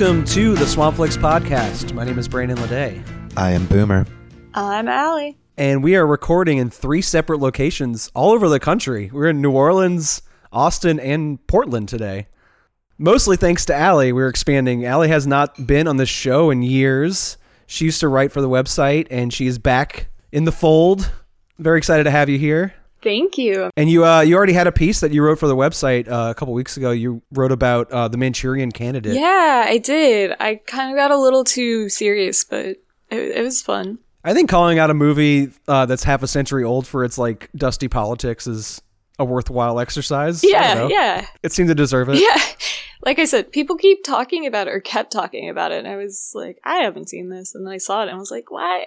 Welcome to the Swampflix podcast. My name is Brandon Ledet, I am Boomer. I'm Alli. and we are recording in three separate locations all over the country. We're in New Orleans, Austin, and Portland today. Mostly thanks to Alli, we're expanding. Alli has not been on this show in years. She used to write for the website, and she is back in the fold. Very excited to have you here. Thank you. And you, uh, you already had a piece that you wrote for the website uh, a couple weeks ago. You wrote about uh, the Manchurian Candidate. Yeah, I did. I kind of got a little too serious, but it, it was fun. I think calling out a movie uh, that's half a century old for its like dusty politics is a worthwhile exercise. Yeah, yeah, It seemed to deserve it. yeah. Like I said, people keep talking about it or kept talking about it, and I was like, I haven't seen this, and then I saw it, and I was like, why?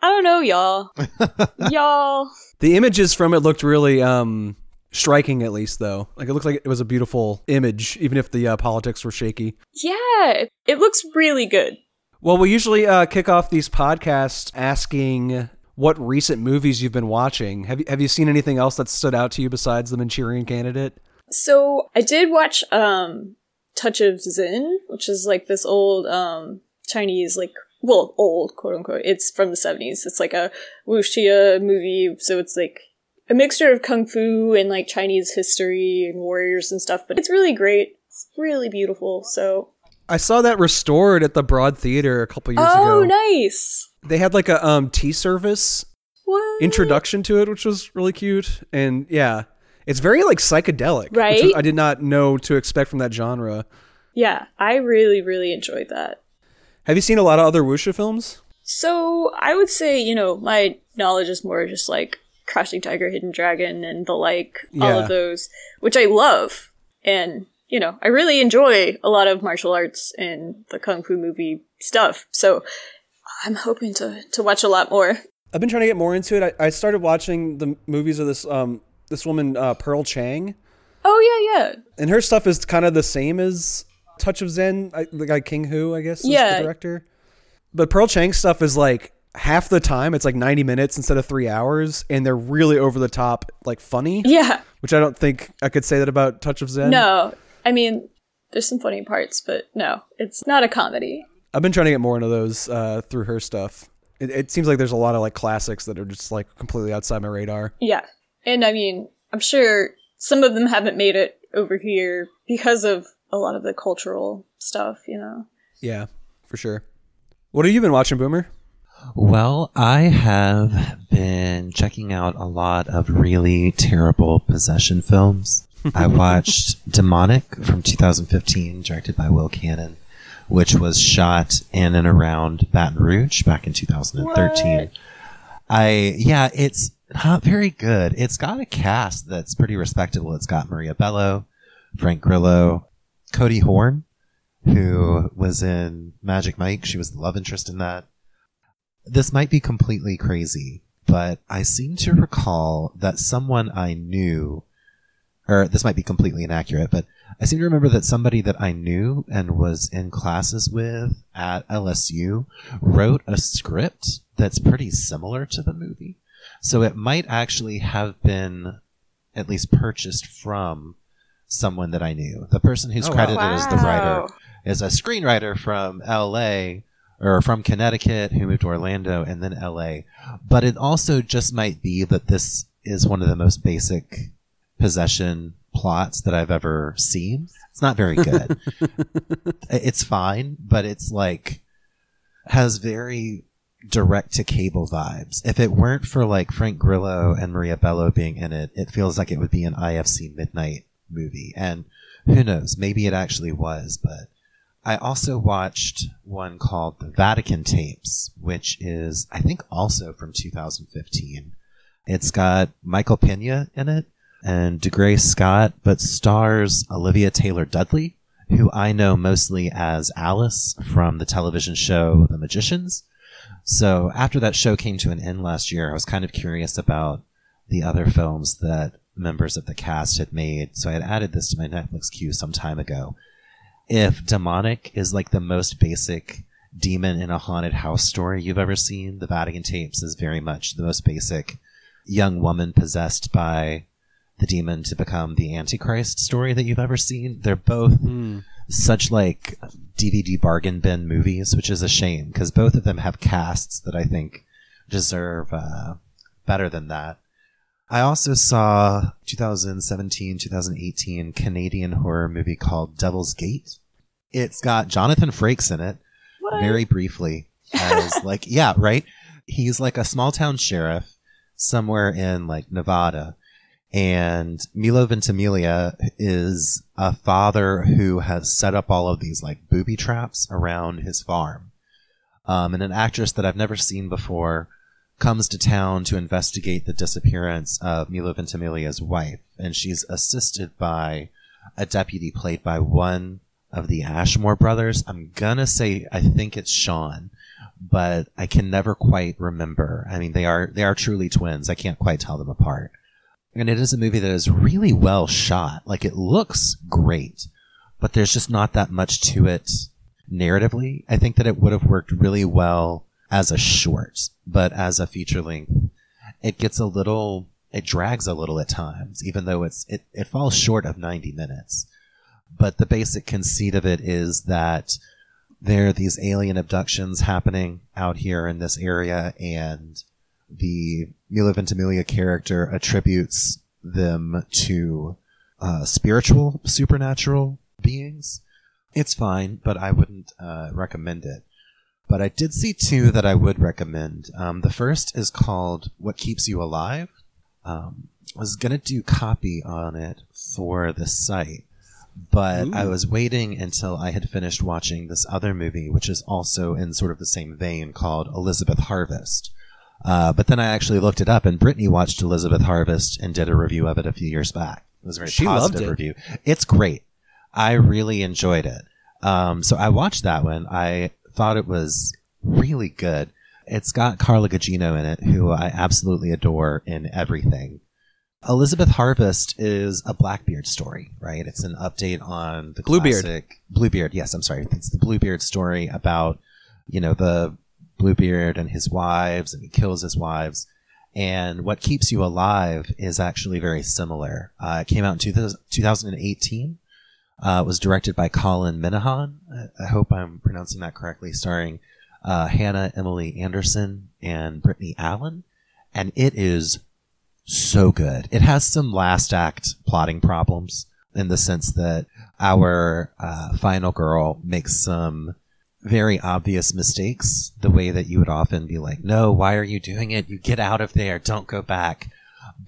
I don't know, y'all. y'all. The images from it looked really um, striking, at least though. Like it looked like it was a beautiful image, even if the uh, politics were shaky. Yeah, it looks really good. Well, we usually uh, kick off these podcasts asking what recent movies you've been watching. Have you have you seen anything else that stood out to you besides the Manchurian Candidate? So I did watch um Touch of Zen, which is like this old um Chinese like well old quote unquote. It's from the seventies. It's like a wuxia movie, so it's like a mixture of kung fu and like Chinese history and warriors and stuff. But it's really great. It's really beautiful. So I saw that restored at the Broad Theater a couple years oh ago. Oh, nice. They had like a um, tea service What introduction to it, which was really cute. And yeah, it's very like psychedelic, which Right? I did not know to expect from that genre. Yeah, I really really enjoyed that. Have you seen a lot of other wuxia films? So I would say, you know, my knowledge is more just like Crouching Tiger, Hidden Dragon, and the like, yeah. all of those, which I love. And, you know, I really enjoy a lot of martial arts and the Kung Fu movie stuff. So I'm hoping to, to watch a lot more. I've been trying to get more into it. I, I started watching the movies of this um this woman uh, Pearl Chang, Oh, yeah, yeah. and her stuff is kind of the same as Touch of Zen. I, the guy King Hu, I guess, is Yeah. the director. But Pearl Chang's stuff is like half the time it's like 90 minutes instead of three hours, and they're really over the top, like funny. Yeah. Which I don't think I could say that about Touch of Zen. No, I mean, there's some funny parts, but no, it's not a comedy. I've been trying to get more into those uh, through her stuff. It, it seems like there's a lot of like classics that are just like completely outside my radar. Yeah. And I mean, I'm sure some of them haven't made it over here because of a lot of the cultural stuff, you know? Yeah, for sure. What have you been watching, Boomer? Well, I have been checking out a lot of really terrible possession films. I watched Demonic from 2015, directed by Will Cannon, which was shot in and around Baton Rouge back in 2013. What? I yeah, it's not very good. It's got a cast that's pretty respectable. It's got Maria Bello, Frank Grillo, Cody Horn, who was in Magic Mike. She was the love interest in that. This might be completely crazy, but I seem to recall that someone I knew, or this might be completely inaccurate, but I seem to remember that somebody that I knew and was in classes with at LSU wrote a script that's pretty similar to the movie. So it might actually have been at least purchased from someone that I knew. The person who's Oh, wow. credited as the writer is a screenwriter from LA or from Connecticut who moved to Orlando and then LA. But it also just might be that this is one of the most basic possession plots that I've ever seen. It's not very good. it's fine, but it's like has very direct to cable vibes. If it weren't for like Frank Grillo and Maria Bello being in it, it feels like it would be an IFC midnight movie. And who knows, maybe it actually was, but I also watched one called The Vatican Tapes, which is, I think, also from 2015. It's got Michael Pena in it and Dougray Scott, but stars Olivia Taylor Dudley, who I know mostly as Alice from the television show The Magicians. So after that show came to an end last year, I was kind of curious about the other films that members of the cast had made. So I had added this to my Netflix queue some time ago. If Demonic is like the most basic demon in a haunted house story you've ever seen, The Vatican Tapes is very much the most basic young woman possessed by the demon to become the Antichrist story that you've ever seen. They're both Hmm. such like DVD bargain bin movies, which is a shame because both of them have casts that I think deserve uh, better than that. I also saw 2017, 2018 Canadian horror movie called Devil's Gate. It's got Jonathan Frakes in it, What? very briefly, as like, yeah, right? He's like a small town sheriff somewhere in like Nevada. And Milo Ventimiglia is a father who has set up all of these like booby traps around his farm. Um, and an actress that I've never seen before comes to town to investigate the disappearance of Milo Ventimiglia's wife, and she's assisted by a deputy played by one of the Ashmore brothers. I'm gonna say I think it's Sean, but I can never quite remember. I mean, they are they are truly twins. I can't quite tell them apart. And it is a movie that is really well shot. Like it looks great, but there's just not that much to it narratively. I think that it would have worked really well as a short, but as a feature length, it gets a little, it drags a little at times, even though it's, it, it falls short of 90 minutes. But the basic conceit of it is that there are these alien abductions happening out here in this area, and the Milo Ventimiglia character attributes them to uh, spiritual, supernatural beings. It's fine, but I wouldn't uh, recommend it. But I did see two that I would recommend. Um, the first is called What Keeps You Alive. Um, I was going to do copy on it for the site, but Ooh. I was waiting until I had finished watching this other movie, which is also in sort of the same vein called Elizabeth Harvest. Uh, but then I actually looked it up, and Brittany watched Elizabeth Harvest and did a review of it a few years back. It was a very She loved positive it. review. It's great. I really enjoyed it. Um, so I watched that one. I thought it was really good. It's got Carla Gugino in it, who I absolutely adore in everything. Elizabeth Harvest is a Blackbeard story, right? It's an update on the Bluebeard. classic Bluebeard. Yes, I'm sorry. It's the Bluebeard story about, you know, the Bluebeard and his wives, and he kills his wives. And what keeps you alive is actually very similar. Uh, it came out in two- 2018. Uh, was directed by Colin Minihan. I- I hope I'm pronouncing that correctly. Starring uh, Hannah Emily Anderson and Brittany Allen, and it is so good. It has some last act plotting problems in the sense that our uh, final girl makes some very obvious mistakes the way that you would often be like no why are you doing it you get out of there don't go back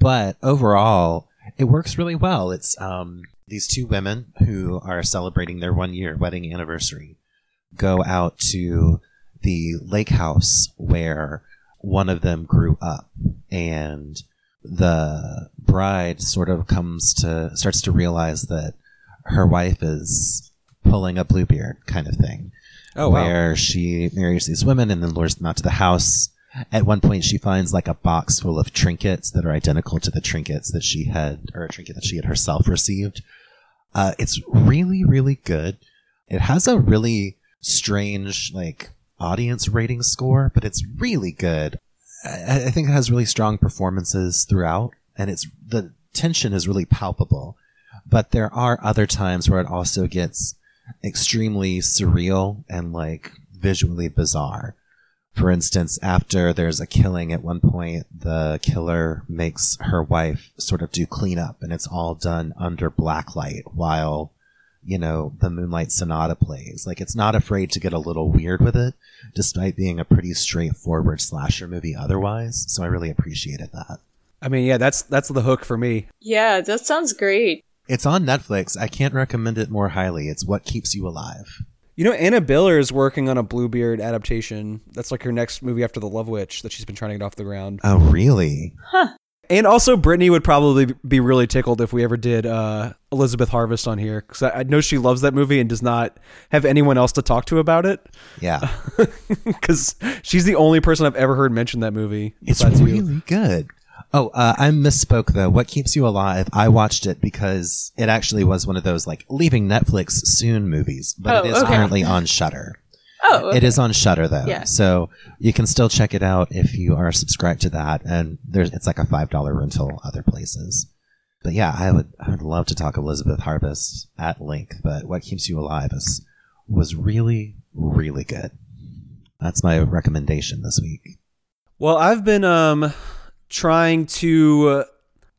but overall it works really well it's um, these two women who are celebrating their one year wedding anniversary go out to the lake house where one of them grew up and the bride sort of comes to starts to realize that her wife is pulling a bluebeard kind of thing Oh wow. where she marries these women and then lures them out to the house. At one point, she finds like a box full of trinkets that are identical to the trinkets that she had, or a trinket that she had herself received. Uh, it's really, really good. It has a really strange, like, audience rating score, but it's really good. I, I think it has really strong performances throughout, and it's the tension is really palpable. But there are other times where it also gets extremely surreal and like visually bizarre. For instance, after there's a killing at one point, the killer makes her wife sort of do cleanup and it's all done under black light while, you know, the Moonlight Sonata plays. Like it's not afraid to get a little weird with it, despite being a pretty straightforward slasher movie otherwise. So I really appreciated that. I mean, yeah, that's that's the hook for me. Yeah, that sounds great. It's on Netflix. I can't recommend it more highly. It's what keeps you alive. You know, Anna Biller is working on a Bluebeard adaptation. That's like her next movie after The Love Witch that she's been trying to get off the ground. Oh, really? Huh. And also, Brittany would probably be really tickled if we ever did uh, Elizabeth Harvest on here because I, I know she loves that movie and does not have anyone else to talk to about it Yeah. because she's the only person I've ever heard mention that movie. It's besides you. really good. Oh, uh, I misspoke though. What keeps you alive? I watched it because it actually was one of those like leaving Netflix soon movies, but it Oh, is okay. currently on Shudder. Oh, okay. It is on Shudder though, Yeah. so you can still check it out if you are subscribed to that. And there's it's like a five dollar rental other places. but yeah, I would I would love to talk Elizabeth Harvest at length, but What Keeps You Alive is was really really good. That's my recommendation this week. Well, I've been um trying to uh,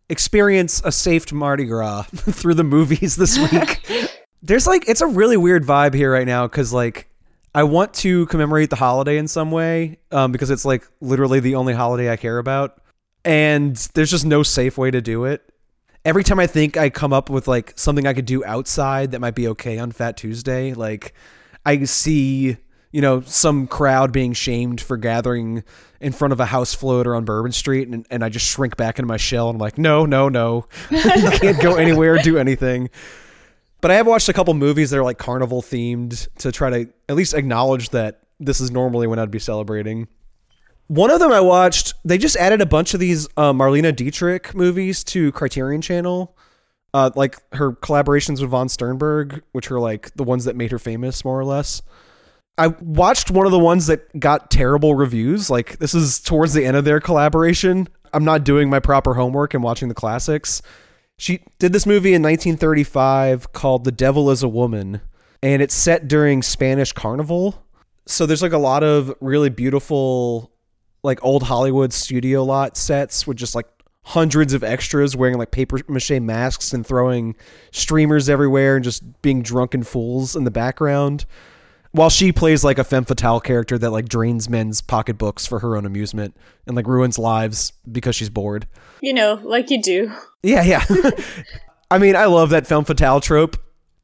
experience a safe Mardi Gras through the movies this week. There's like it's a really weird vibe here right now cuz like I want to commemorate the holiday in some way um, because it's like literally the only holiday I care about and there's just no safe way to do it. Every time I think I come up with like something I could do outside that might be okay on Fat Tuesday, like I see you know, some crowd being shamed for gathering in front of a house floater on Bourbon Street, and, and I just shrink back into my shell and I'm like, no, no, no, you can't go anywhere, do anything. But I have watched a couple movies that are like carnival themed to try to at least acknowledge that this is normally when I'd be celebrating. One of them I watched, they just added a bunch of these uh, Marlene Dietrich movies to Criterion Channel. Uh, like her collaborations with Von Sternberg, which are like the ones that made her famous, more or less. I watched one of the ones that got terrible reviews. Like this is towards the end of their collaboration. I'm not doing my proper homework and watching the classics. She did this movie in 1935 called The Devil is a Woman, and it's set during Spanish Carnival. So there's like a lot of really beautiful like old Hollywood studio lot sets with just like hundreds of extras wearing like paper mache masks and throwing streamers everywhere and just being drunken fools in the background while she plays like a femme fatale character that like drains men's pocketbooks for her own amusement and like ruins lives because she's bored. You know, like you do. Yeah, yeah. I mean, I love that femme fatale trope.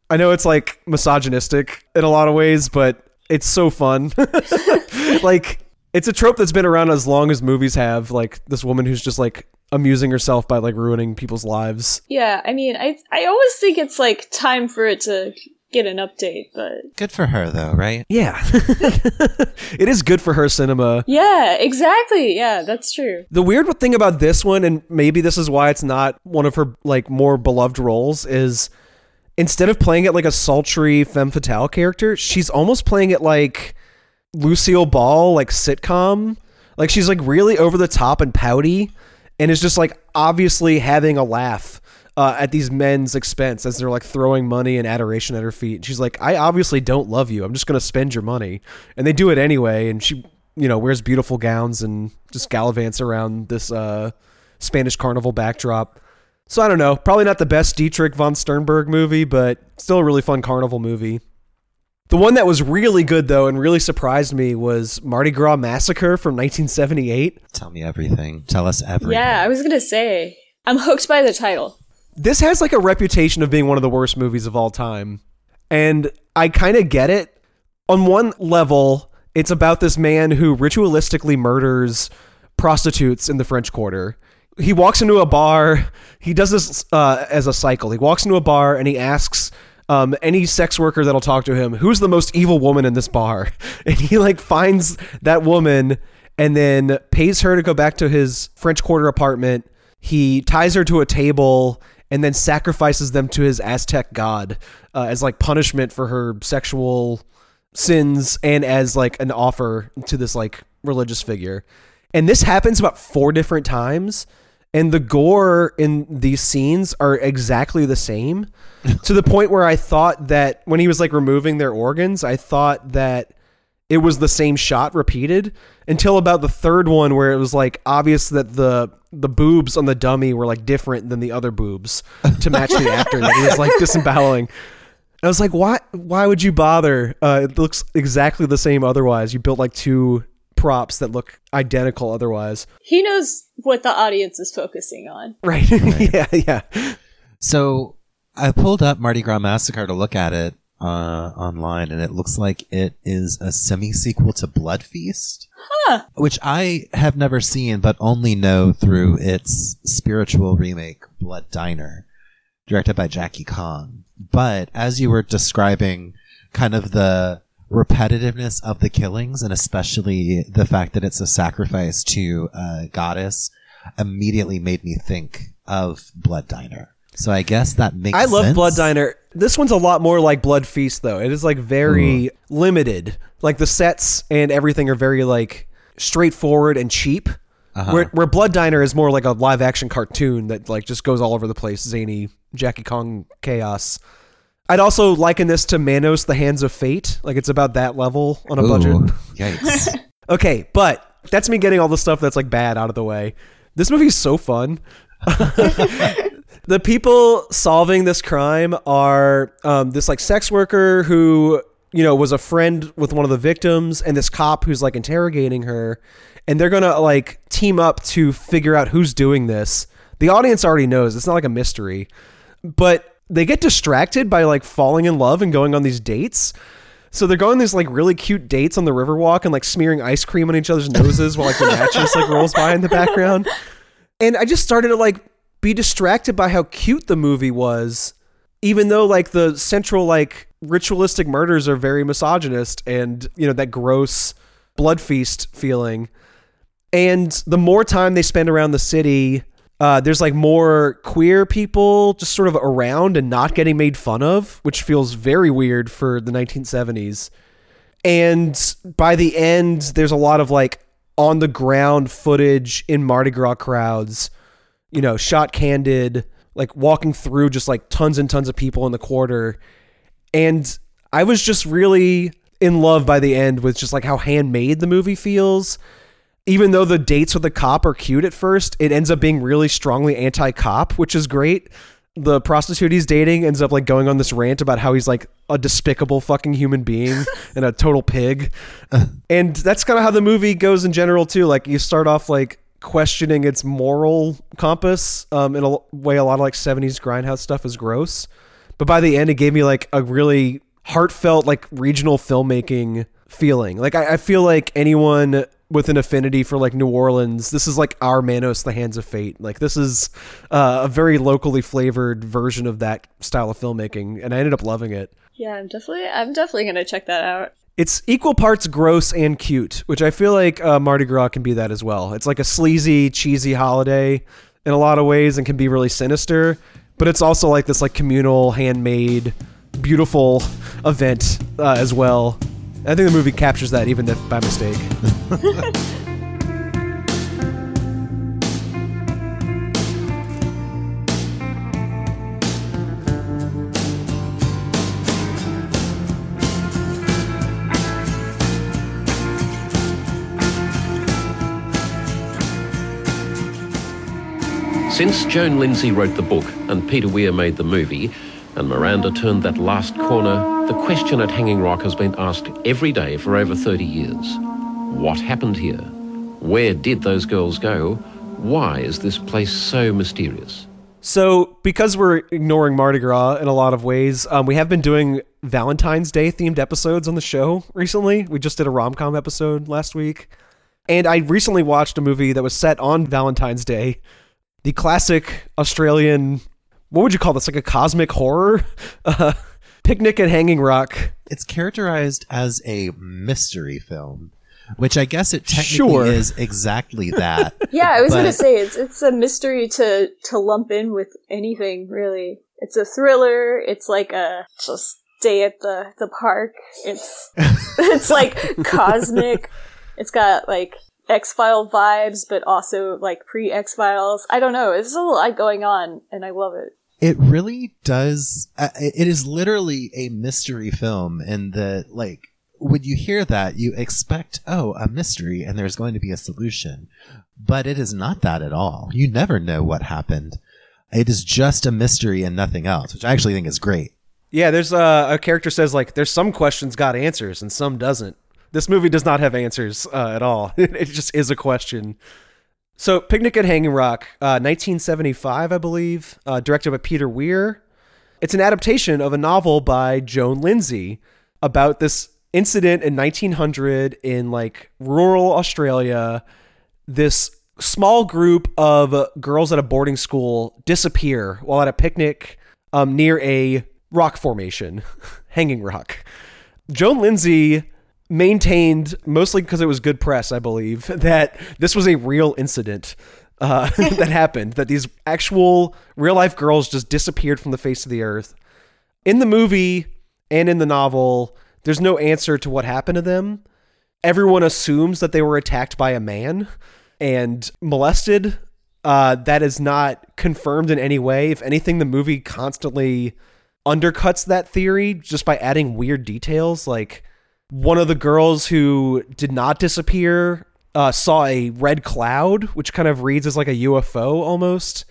I know it's like misogynistic in a lot of ways, but it's so fun. like it's a trope that's been around as long as movies have. Like this woman who's just like amusing herself by like ruining people's lives. Yeah, I mean, I I always think it's like time for it to get an update, but Good for her though, right? Yeah. it is good for her cinema. yeah, exactly. Yeah, that's true. The weird thing about this one, and maybe this is why it's not one of her like more beloved roles, is instead of playing it like a sultry femme fatale character, she's almost playing it like Lucille Ball, like sitcom. Like she's like really over the top and pouty, and is just like obviously having a laugh uh, at these men's expense as they're like throwing money and adoration at her feet. And she's like, I obviously don't love you. I'm just going to spend your money. And they do it anyway. And she, you know, wears beautiful gowns and just gallivants around this uh, Spanish carnival backdrop. So I don't know. Probably not the best Dietrich von Sternberg movie, but still a really fun carnival movie. The one that was really good though and really surprised me was Mardi Gras Massacre from 1978. Tell me everything. Tell us everything. Yeah, I was gonna say. I'm hooked by the title. This has like a reputation of being one of the worst movies of all time. And I kind of get it. On one level, it's about this man who ritualistically murders prostitutes in the French Quarter. He walks into a bar. He does this uh, as a cycle. He walks into a bar and he asks um, any sex worker that'll talk to him, "Who's the most evil woman in this bar?" And he like finds that woman and then pays her to go back to his French Quarter apartment. He ties her to a table and then sacrifices them to his Aztec god uh, as like punishment for her sexual sins and as like an offer to this like religious figure. And this happens about four different times. And the gore in these scenes are exactly the same to the point where I thought that when he was like removing their organs, I thought that it was the same shot repeated until about the third one where it was like obvious that the the boobs on the dummy were like different than the other boobs to match the actor that he was like disemboweling. I was like, why? Why would you bother? Uh, it looks exactly the same otherwise. You built like two props that look identical otherwise. He knows what the audience is focusing on. Right? yeah, yeah. So I pulled up Mardi Gras Massacre to look at it uh, online, and it looks like it is a semi sequel to Blood Feast. Huh. Which I have never seen, but only know through its spiritual remake, Blood Diner, directed by Jackie Kong. But as you were describing kind of the repetitiveness of the killings, and especially the fact that it's a sacrifice to a goddess, immediately made me think of Blood Diner. So I guess that makes I love sense. Blood Diner. This one's a lot more like Blood Feast, though. It is like very limited. Like the sets and everything are very like straightforward and cheap. Uh-huh. Where, where Blood Diner is more like a live action cartoon that like just goes all over the place, zany Jackie Kong chaos. I'd also liken this to Manos: The Hands of Fate. Like it's about that level on a budget. Yikes. Okay, but that's me getting all the stuff that's like bad out of the way. This movie is so fun. the people solving this crime are um, this like sex worker who you know was a friend with one of the victims, and this cop who's like interrogating her, and they're gonna like team up to figure out who's doing this. The audience already knows. It's not like a mystery, but they get distracted by like falling in love and going on these dates. So they're going these like really cute dates on the Riverwalk and like smearing ice cream on each other's noses while like the Natchez like rolls by in the background. And I just started to like be distracted by how cute the movie was, even though like the central like ritualistic murders are very misogynist and you know that gross blood feast feeling. And the more time they spend around the city, uh, there's like more queer people just sort of around and not getting made fun of, which feels very weird for the 1970s. And by the end, there's a lot of like on the ground footage in Mardi Gras crowds, you know, shot candid, like walking through just like tons and tons of people in the quarter. And I was just really in love by the end with just like how handmade the movie feels even though the dates with the cop are cute at first, it ends up being really strongly anti-cop, which is great. The prostitute he's dating ends up like going on this rant about how he's like a despicable fucking human being and a total pig. and that's kind of how the movie goes in general too. Like you start off like questioning its moral compass um, in a way a lot of like 70s grindhouse stuff is gross. But by the end it gave me like a really heartfelt like regional filmmaking feeling. Like I, I feel like anyone with an affinity for like New Orleans, this is like our Manos, the Hands of Fate. Like this is uh, a very locally flavored version of that style of filmmaking, and I ended up loving it. Yeah, I'm definitely I'm definitely gonna check that out. It's equal parts gross and cute, which I feel like uh, Mardi Gras can be that as well. It's like a sleazy, cheesy holiday in a lot of ways, and can be really sinister. But it's also like this like communal, handmade, beautiful event uh, as well. I think the movie captures that, even if by mistake. Since Joan Lindsay wrote the book and Peter Weir made the movie, and Miranda turned that last corner, the question at Hanging Rock has been asked every day for over 30 years. What happened here? Where did those girls go? Why is this place so mysterious? So, because we're ignoring Mardi Gras in a lot of ways, um, we have been doing Valentine's Day themed episodes on the show recently. We just did a rom com episode last week. And I recently watched a movie that was set on Valentine's Day. The classic Australian, what would you call this? Like a cosmic horror? Uh, Picnic at Hanging Rock. It's characterized as a mystery film, which I guess it technically Sure. is exactly that. Yeah, I was gonna say it's it's a mystery to to lump in with anything really. It's a thriller. It's like a just stay at the the park. It's it's like cosmic. It's got like X File vibes, but also like pre X Files. I don't know. There's a lot going on, and I love it. It really does. Uh, it is literally a mystery film in that, like, when you hear that, you expect, oh, a mystery and there's going to be a solution. But it is not that at all. You never know what happened. It is just a mystery and nothing else, which I actually think is great. Yeah, there's uh, a character says like there's some questions got answers and some doesn't. This movie does not have answers uh, at all. it just is a question. So, Picnic at Hanging Rock, uh, 1975, I believe, uh, directed by Peter Weir. It's an adaptation of a novel by Joan Lindsay about this incident in 1900 in like rural Australia. This small group of girls at a boarding school disappear while at a picnic um, near a rock formation, Hanging Rock. Joan Lindsay maintained, mostly because it was good press, I believe, that this was a real incident uh, that happened, that these actual real life girls just disappeared from the face of the earth. In the movie and in the novel, there's no answer to what happened to them. Everyone assumes that they were attacked by a man. and molested. Uh, that is not confirmed in any way. If anything, the movie constantly undercuts that theory just by adding weird details. Like one of the girls who did not disappear uh, saw a red cloud, which kind of reads as like a UFO almost.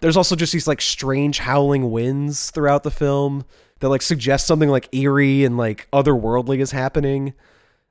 There's also just these like strange howling winds throughout the film that like suggest something like eerie and like otherworldly is happening.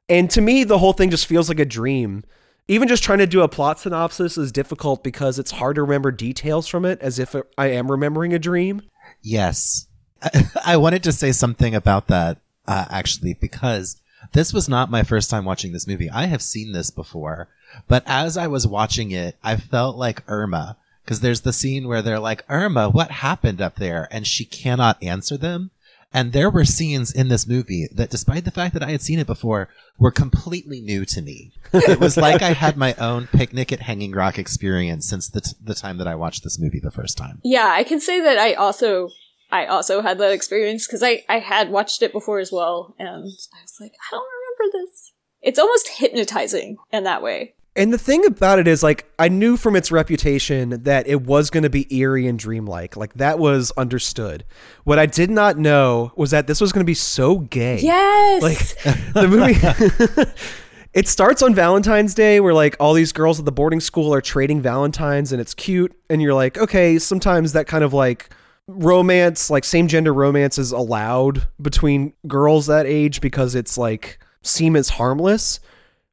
And to me, the whole thing just feels like a dream. Even just trying to do a plot synopsis is difficult because it's hard to remember details from it as if I am remembering a dream. Yes. I, wanted to say something about that, uh, actually, because this was not my first time watching this movie. I have seen this before, but as I was watching it, I felt like Irma because there's the scene where they're like, Irma, what happened up there? And she cannot answer them. And there were scenes in this movie that, despite the fact that I had seen it before, were completely new to me. it was like I had my own picnic at Hanging Rock experience since the, t- the time that I watched this movie the first time. Yeah, I can say that I also I also had that experience because I I had watched it before as well, and I was like, I don't remember this. It's almost hypnotizing in that way. And the thing about it is, like, I knew from its reputation that it was going to be eerie and dreamlike. Like, that was understood. What I did not know was that this was going to be so gay. Yes. Like, the movie. it starts on Valentine's Day where, like, all these girls at the boarding school are trading Valentines and it's cute. And you're like, okay, sometimes that kind of like romance, like same gender romance, is allowed between girls that age because it's like seem as harmless.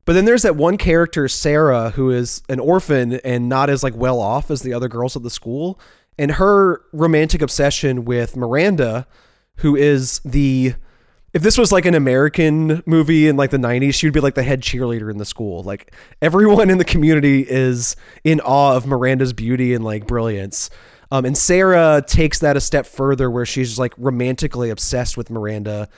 But then there's that one character, Sarah, who is an orphan and not as like well off as the other girls at the school. And her romantic obsession with Miranda, who is the if this was like an American movie in like the 90s, she would be like the head cheerleader in the school. Like everyone in the community is in awe of Miranda's beauty and like brilliance. Um, and Sarah takes that a step further where she's like romantically obsessed with Miranda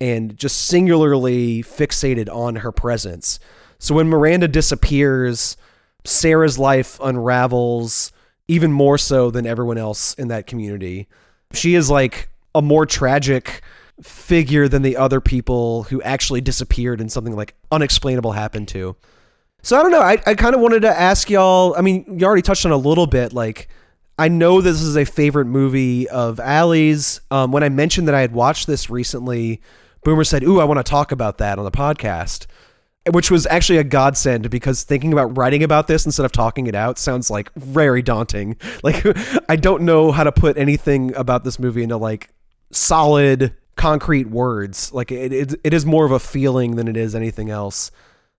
and just singularly fixated on her presence. So when Miranda disappears, Sarah's life unravels even more so than everyone else in that community. She is like a more tragic figure than the other people who actually disappeared and something like unexplainable happened to. So I don't know. I, I kind of wanted to ask y'all. I mean, you already touched on a little bit. Like, I know this is a favorite movie of Alli's. Um, when I mentioned that I had watched this recently, Boomer said, Ooh, I want to talk about that on the podcast, which was actually a godsend because thinking about writing about this instead of talking it out sounds like very daunting. Like, I don't know how to put anything about this movie into like solid, concrete words. Like, it, it, it is more of a feeling than it is anything else.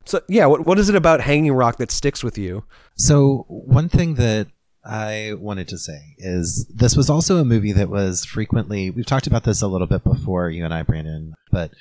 So, yeah, what, what is it about Hanging Rock that sticks with you? So, one thing that I wanted to say is this was also a movie that was frequently, we've talked about this a little bit before, you and I, Brandon, but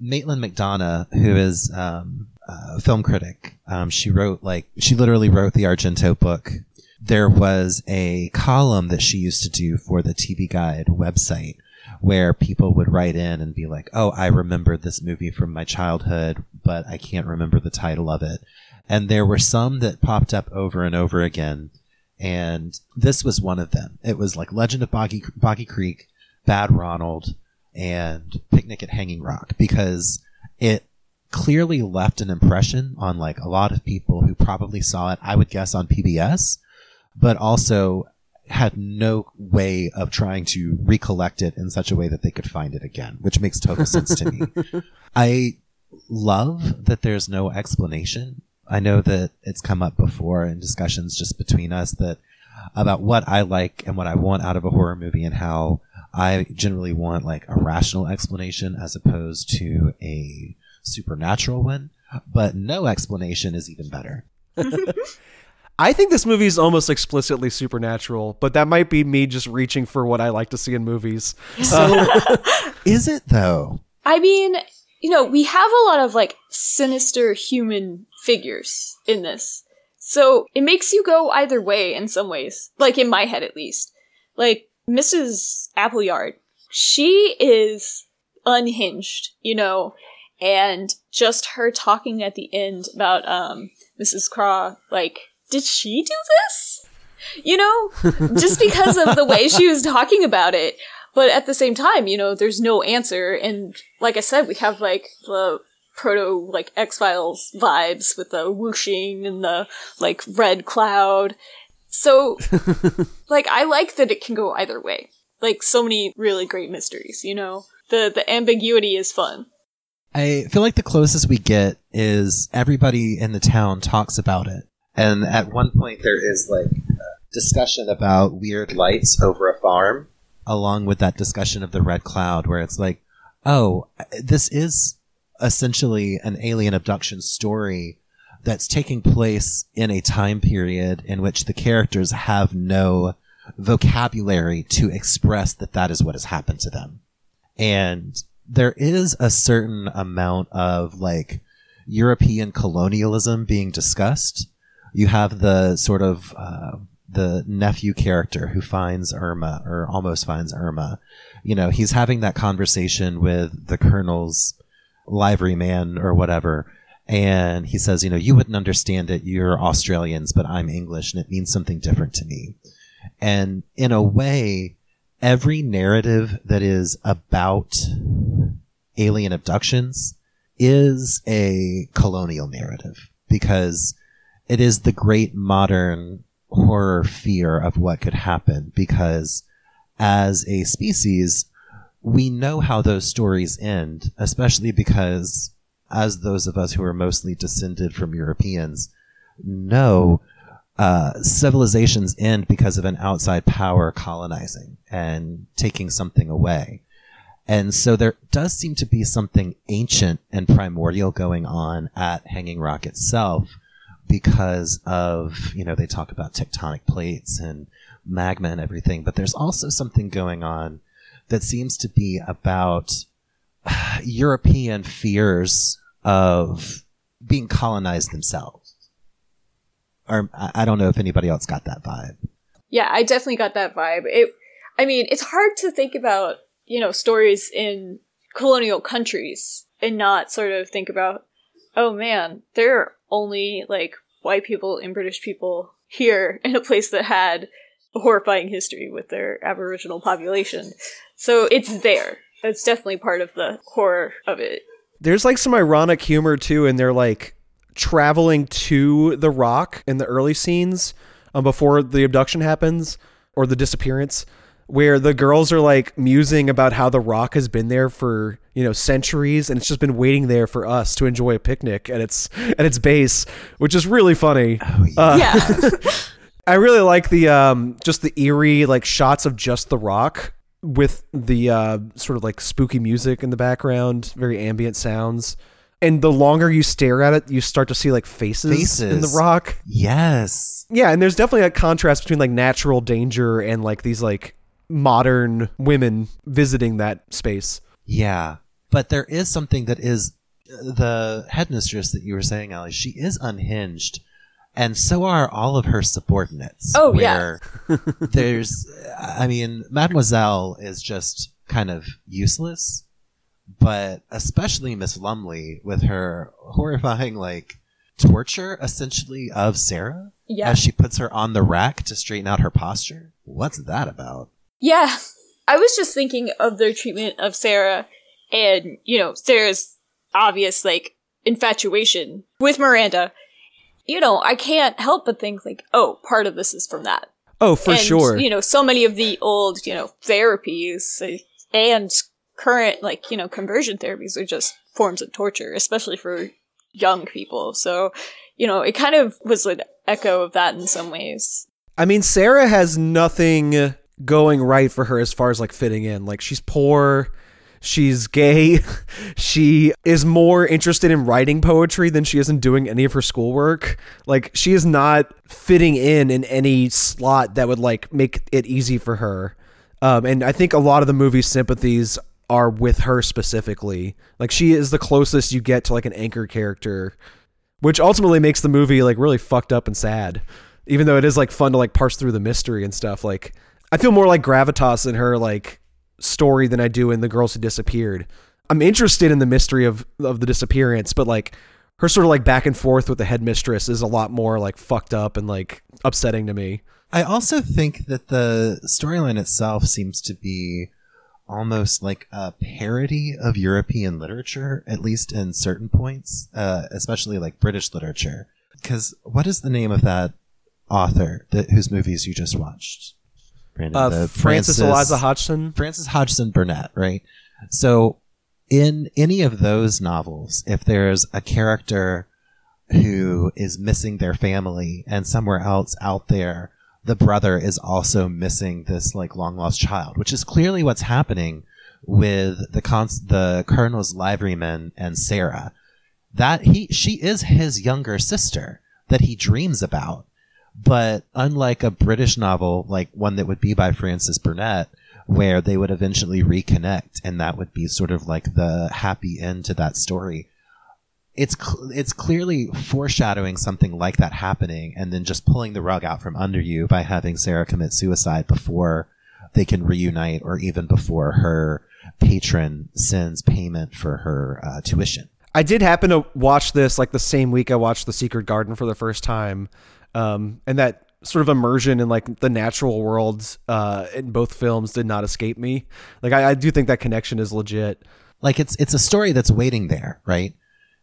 Maitland McDonagh, who is um, a film critic, um, she wrote, like, she literally wrote the Argento book. There was a column that she used to do for the TV Guide website where people would write in and be like, oh, I remember this movie from my childhood, but I can't remember the title of it. And there were some that popped up over and over again and this was one of them. It was like Legend of Boggy, Boggy Creek, Bad Ronald, and Picnic at Hanging Rock because it clearly left an impression on like a lot of people who probably saw it, I would guess on PBS, but also had no way of trying to recollect it in such a way that they could find it again, which makes total sense to me. I love that there's no explanation I know that it's come up before in discussions just between us that about what I like and what I want out of a horror movie and how I generally want like a rational explanation as opposed to a supernatural one. But no explanation is even better. I think this movie is almost explicitly supernatural, but that might be me just reaching for what I like to see in movies. So, uh, is it though? I mean, you know, we have a lot of like sinister human figures in this. So it makes you go either way in some ways. Like in my head at least. Like Mrs. Appleyard, she is unhinged, you know, and just her talking at the end about um Mrs. Craw, like, did she do this? You know, just because of the way she was talking about it. But at the same time, you know, there's no answer. And like I said, we have like the proto like X Files vibes with the whooshing and the like red cloud. So like I like that it can go either way. Like so many really great mysteries, you know? The the ambiguity is fun. I feel like the closest we get is everybody in the town talks about it. And at one point, there is like a discussion about weird lights over a farm, along with that discussion of the red cloud, where it's like, oh, this is essentially an alien abduction story that's taking place in a time period in which the characters have no vocabulary to express that that is what has happened to them. And there is a certain amount of like European colonialism being discussed. You have the sort of uh, the nephew character who finds Irma or almost finds Irma. You know, he's having that conversation with the colonel's liveryman or whatever. And he says, you know, you wouldn't understand it. You're Australians, but I'm English and it means something different to me. And in a way, every narrative that is about alien abductions is a colonial narrative because it is the great modern horror fear of what could happen because as a species, we know how those stories end, especially because as those of us who are mostly descended from Europeans know, uh, civilizations end because of an outside power colonizing and taking something away. And so there does seem to be something ancient and primordial going on at Hanging Rock itself because of, you know, they talk about tectonic plates and magma and everything, but there's also something going on that seems to be about European fears of being colonized themselves. Or I don't know if anybody else got that vibe. Yeah, I definitely got that vibe. It I mean, it's hard to think about, you know, stories in colonial countries and not sort of think about, oh man, there are only like white people and British people here in a place that had a horrifying history with their Aboriginal population. So it's there. It's definitely part of the horror of it. There's like some ironic humor too, and they're like traveling to the rock in the early scenes um, before the abduction happens or the disappearance where the girls are like musing about how the rock has been there for you know centuries and it's just been waiting there for us to enjoy a picnic at its at its base which is really funny Oh, yeah. Uh, Yeah. i really like the um just the eerie like shots of just the rock with the uh sort of like spooky music in the background very ambient sounds and the longer you stare at it you start to see like faces, in the rock yes. yeah, and there's definitely a contrast between like natural danger and like these like modern women visiting that space. Yeah. But there is something that is the headmistress that you were saying, Ali, she is unhinged. And so are all of her subordinates. Oh, yeah. there's, I mean, Mademoiselle is just kind of useless, but especially Miss Lumley with her horrifying, like, torture essentially of Sarah yeah. as she puts her on the rack to straighten out her posture. What's that about? Yeah. I was just thinking of their treatment of Sarah and, you know, Sarah's obvious, like, infatuation with Miranda. You know, I can't help but think, like, oh, part of this is from that. Oh, for and, sure. You know, so many of the old, you know, therapies uh, and current, like, you know, conversion therapies are just forms of torture, especially for young people. So, you know, it kind of was an echo of that in some ways. I mean, Sarah has nothing going right for her as far as like fitting in. Like she's poor, she's gay, she is more interested in writing poetry than she is in doing any of her schoolwork. Like she is not fitting in in any slot that would like make it easy for her. Um, and I think a lot of the movie's sympathies are with her specifically. Like she is the closest you get to like an anchor character, which ultimately makes the movie like really fucked up and sad. Even though it is like fun to like parse through the mystery and stuff. Like I feel more like gravitas in her like story than I do in the girls who disappeared. I'm interested in the mystery of of the disappearance, but like her sort of like back and forth with the headmistress is a lot more like fucked up and like upsetting to me. I also think that the storyline itself seems to be almost like a parody of European literature, at least in certain points, uh, especially like British literature. Because what is the name of that author that whose movies you just watched? Brandon, Uh, The Frances Eliza Hodgson. Frances Hodgson Burnett, right? So, in any of those novels, if there's a character who is missing their family and somewhere else out there, the brother is also missing this like long lost child, which is clearly what's happening with the cons- the colonel's liveryman and Sarah. That he she is his younger sister that he dreams about. But unlike a British novel, like one that would be by Frances Burnett, where they would eventually reconnect, and that would be sort of like the happy end to that story. It's cl- it's clearly foreshadowing something like that happening, and then just pulling the rug out from under you by having Sarah commit suicide before they can reunite, or even before her patron sends payment for her uh, tuition. I did happen to watch this like the same week I watched The Secret Garden for the first time, um, and that sort of immersion in like the natural world uh, in both films did not escape me. Like I, I do think that connection is legit. like it's it's a story that's waiting there, right?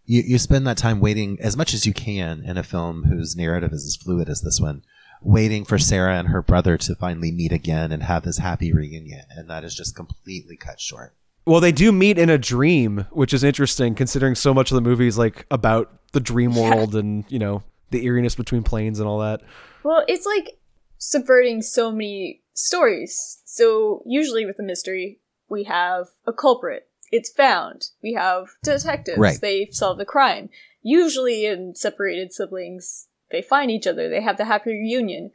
You you spend that time waiting as much as you can in a film whose narrative is as fluid as this one, waiting for Sarah and her brother to finally meet again and have this happy reunion, and that is just completely cut short. Well, they do meet in a dream, which is interesting considering so much of the movie is like about the dream world and you know the eeriness between planes and all that. Well, it's like subverting so many stories. So usually with a mystery, we have a culprit. It's found. We have detectives. Right. They solve the crime. Usually in separated siblings, they find each other. They have the happy reunion.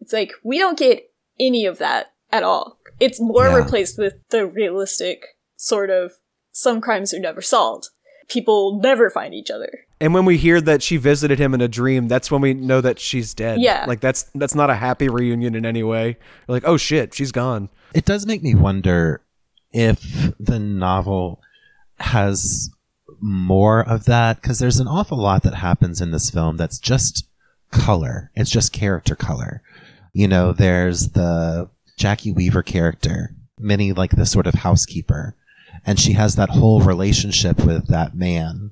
It's like we don't get any of that at all. It's more Yeah. replaced with the realistic sort of some crimes are never solved. People never find each other. And when we hear that she visited him in a dream, that's when we know that she's dead. Yeah. like that's that's not a happy reunion in any way. We're like, oh shit, she's gone. It does make me wonder if the novel has more of that because there's an awful lot that happens in this film that's just color. It's just character color. You know, there's the Jacki Weaver character, Minnie, like the sort of housekeeper, and she has that whole relationship with that man.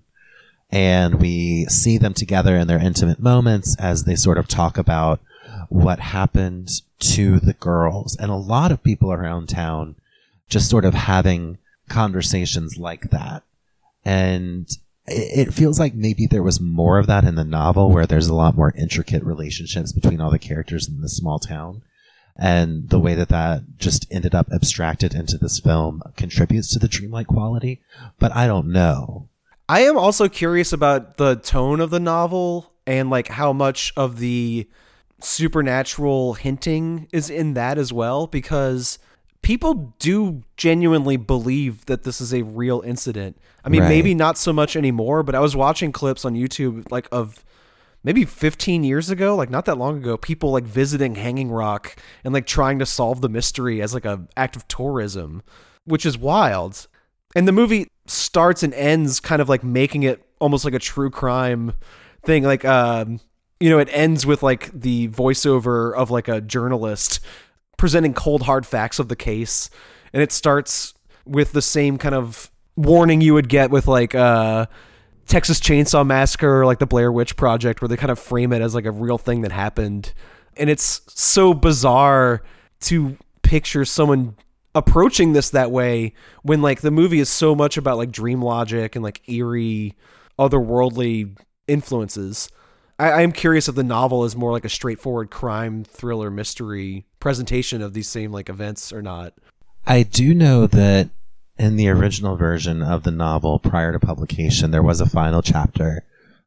And we see them together in their intimate moments as they sort of talk about what happened to the girls. And a lot of people around town just sort of having conversations like that. And it feels like maybe there was more of that in the novel where there's a lot more intricate relationships between all the characters in this small town. And the way that that just ended up abstracted into this film contributes to the dreamlike quality. But I don't know. I am also curious about the tone of the novel and like how much of the supernatural hinting is in that as well because people do genuinely believe that this is a real incident. I mean, Right. maybe not so much anymore, but I was watching clips on YouTube like of maybe 15 years ago, like not that long ago, people like visiting Hanging Rock and like trying to solve the mystery as like a act of tourism, which is wild. And the movie starts and ends kind of like making it almost like a true crime thing. Like, um, you know, it ends with like the voiceover of like a journalist presenting cold hard facts of the case, and it starts with the same kind of warning you would get with like uh Texas Chainsaw Massacre like the Blair Witch Project where they kind of frame it as like a real thing that happened. And it's so bizarre to picture someone approaching this that way when like the movie is so much about like dream logic and like eerie otherworldly influences. I am curious if the novel is more like a straightforward crime thriller mystery presentation of these same like events or not. I do know that in the original version of the novel prior to publication, there was a final chapter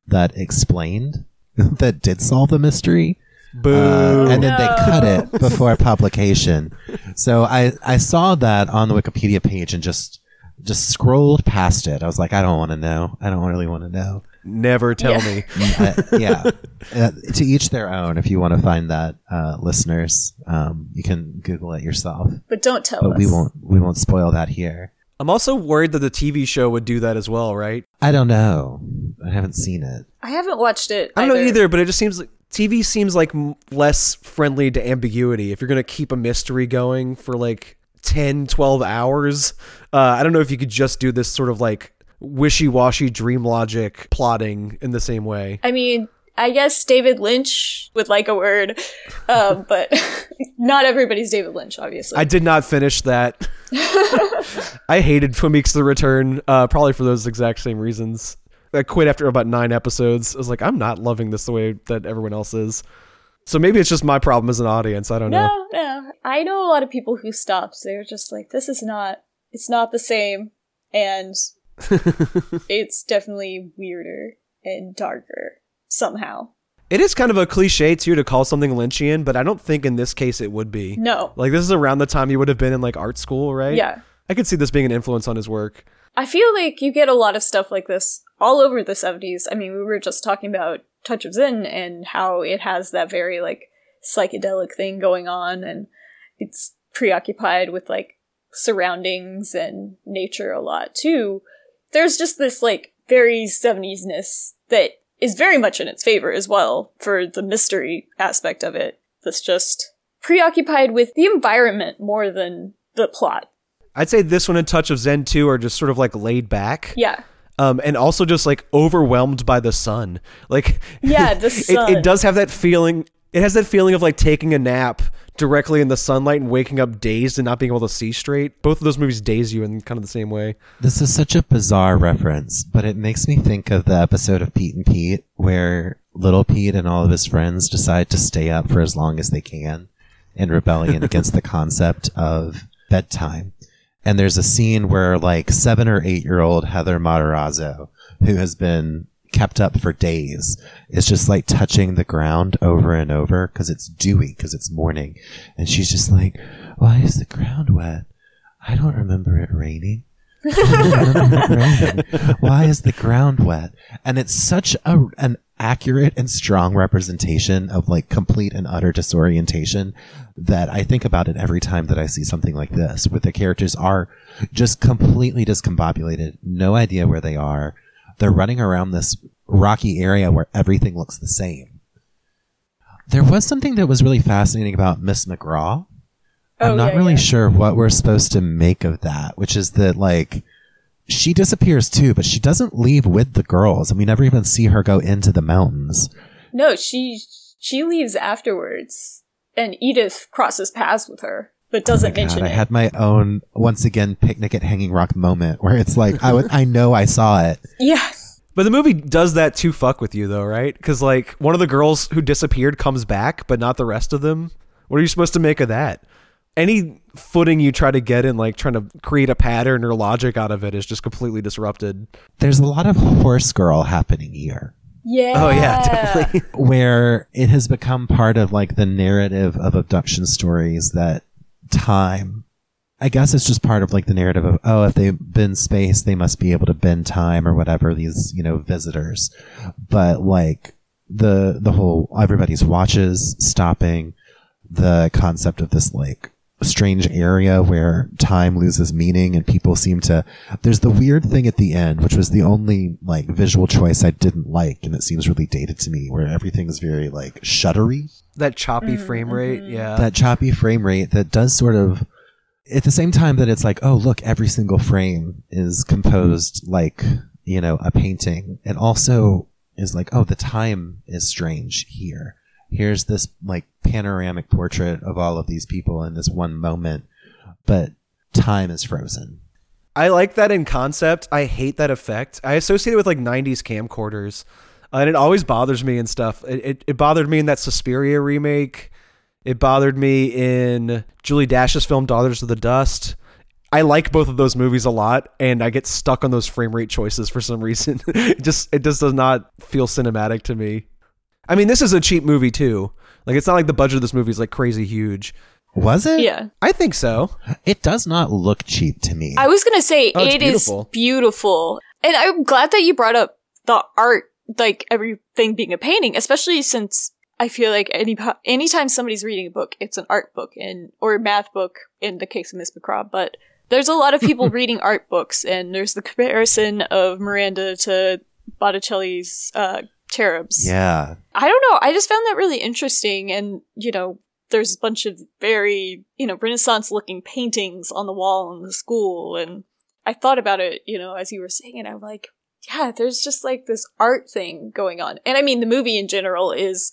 that explained that did solve the mystery. Uh, and then they cut it before publication. So I, I saw that on the Wikipedia page and just just scrolled past it. I was like, I don't want to know. I don't really want to know. Never tell Yeah. me. Uh, yeah. Uh, to each their own. If you want to find that, uh, listeners, um, you can Google it yourself. But don't tell But us. we won't we won't spoil that here. I'm also worried that the TV show would do that as well, right? I don't know. I haven't seen it. I haven't watched it. I don't know either, but it just seems like TV seems like m- less friendly to ambiguity. If you're going to keep a mystery going for like 10, 12 hours. Uh, I don't know if you could just do this sort of like wishy-washy dream logic plotting in the same way. I mean, I guess David Lynch would like a word, uh, but not everybody's David Lynch, obviously. I did not finish that. I hated Twin Peaks: The Return, uh, probably for those exact same reasons. I quit after about nine episodes. I was like, I'm not loving this the way that everyone else is. So maybe it's just my problem as an audience. I don't know. no, no. I know a lot of people who stopped. They're just like, this is not, it's not the same. And it's definitely weirder and darker somehow. It is kind of a cliche too to call something Lynchian, but I don't think in this case it would be. No. Like this is around the time you would have been in like art school, right? Yeah. I could see this being an influence on his work. I feel like you get a lot of stuff like this all over the 70s. I mean, we were just talking about Touch of Zen and how it has that very like psychedelic thing going on and it's preoccupied with like surroundings and nature a lot too. There's just this like very 70s-ness that is very much in its favor as well for the mystery aspect of it. That's just preoccupied with the environment more than the plot. I'd say this one and Touch of Zen 2 are just sort of like laid back. Yeah. Um, and also just like overwhelmed by the sun. Like Yeah, the it, sun. it does have that feeling it has that feeling of like taking a nap directly in the sunlight and waking up dazed and not being able to see straight. Both of those movies daze you in kind of the same way. This is such a bizarre reference, but it makes me think of the episode of Pete and Pete where little Pete and all of his friends decide to stay up for as long as they can in rebellion against the concept of bedtime. And there's a scene where like seven or eight year old Heather Matarazzo, who has been kept up for days, It's just like touching the ground over and over because it's dewy, because it's morning. And she's just like, why is the ground wet? I don't remember it raining. Why is the ground wet? And it's such a, an accurate and strong representation of like complete and utter disorientation that I think about it every time that I see something like this, where the characters are just completely discombobulated, no idea where they are. They're running around this rocky area where everything looks the same. There was something that was really fascinating about Miss McCraw. I'm Oh, not yeah, really yeah. sure what we're supposed to make of that, which is that like she disappears too, but she doesn't leave with the girls, and we never even see her go into the mountains. No, she she leaves afterwards, and Edith crosses paths with her, but doesn't Oh my mention God, I had my own once again picnic at Hanging Rock moment where it's like I would I know I saw it. yeah, But the movie does that to fuck with you though, right? Because like one of the girls who disappeared comes back, but not the rest of them. What are you supposed to make of that? Any footing you try to get in, like trying to create a pattern or logic out of it, is just completely disrupted. There's a lot of horse girl happening here. yeah. Oh yeah, definitely. where it has become part of like the narrative of abduction stories that time. I guess it's just part of like the narrative of oh if they've been space they must be able to bend time or whatever these you know visitors. But like the the whole everybody's watches stopping the concept of this like strange area where time loses meaning and people seem to there's the weird thing at the end which was the only like visual choice I didn't like and it seems really dated to me where everything's very like shuddery that choppy mm, frame mm-hmm. rate, yeah. that choppy frame rate that does sort of at the same time that it's like oh look every single frame is composed like you know a painting it also is like oh the time is strange here here's this like panoramic portrait of all of these people in this one moment but time is frozen I like that in concept. I hate that effect. I associate it with like 90s camcorders. Uh, and it always bothers me and stuff. It, it, it bothered me in that Suspiria remake. It bothered me in Julie Dash's film Daughters of the Dust. I like both of those movies a lot, and I get stuck on those frame rate choices for some reason. it just it just does not feel cinematic to me. I mean, this is a cheap movie too. Like it's not like the budget of this movie is like crazy huge. was it Yeah. I think so. it does not look cheap to me I was gonna say Oh, it's it is beautiful. beautiful, and I'm glad that you brought up the art, like everything being a painting, especially since I feel like any anytime somebody's reading a book, it's an art book and or a math book in the case of Miss McCraw, but. There's a lot of people reading art books, and there's the comparison of Miranda to Botticelli's uh, cherubs. yeah I don't know. I just found that really interesting. And, you know, there's a bunch of very, you know, Renaissance looking paintings on the wall in the school. And I thought about it, you know, as you were saying it, I'm like, yeah, there's just like this art thing going on. And I mean, the movie in general is,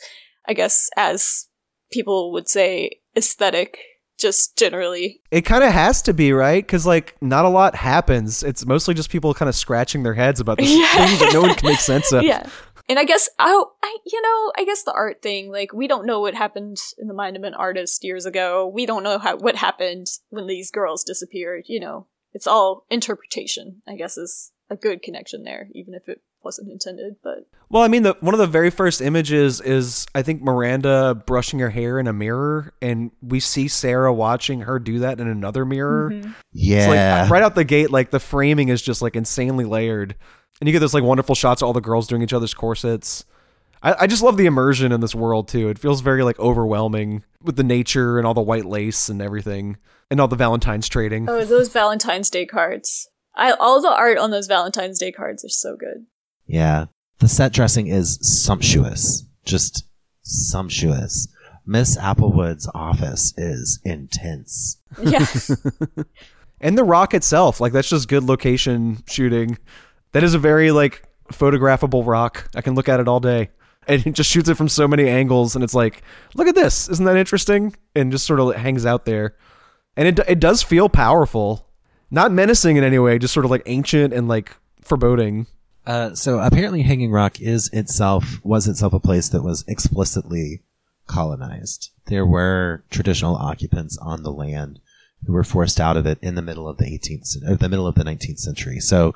I guess, as people would say, aesthetic, just generally. It kind of has to be, right? Because, like, not a lot happens. It's mostly just people kind of scratching their heads about this Yeah. thing that no one can make sense of. yeah. And I guess oh, I you know, I guess the art thing, like we don't know what happened in the mind of an artist years ago. We don't know how what happened when these girls disappeared, you know. It's all interpretation, I guess is a good connection there, even if it wasn't intended, but Well, I mean, the one of the very first images is I think Miranda brushing her hair in a mirror, and we see Sarah watching her do that in another mirror. Mm-hmm. It's like Yeah. right out the gate, like the framing is just like insanely layered, and you get those like wonderful shots of all the girls doing each other's corsets. I, I just love the immersion in this world too. It feels very like overwhelming with the nature and all the white lace and everything, and all the Valentine's trading. oh, those Valentine's Day cards. I all the art on those Valentine's Day cards are so good. Yeah. The set dressing is sumptuous. Just sumptuous. Miss Applewood's office is intense. Yeah. and the rock itself like that's just good location shooting that is a very like photographable rock. I can look at it all day. And it just shoots it from so many angles and it's like look at this. Isn't that interesting? And just sort of hangs out there. And it, it does feel powerful. Not menacing in any way just sort of like ancient and like foreboding. Uh, so apparently Hanging Rock is itself, was itself a place that was explicitly colonized. There were traditional occupants on the land who were forced out of it in the middle of the 18th, cen- or the middle of the 19th century. So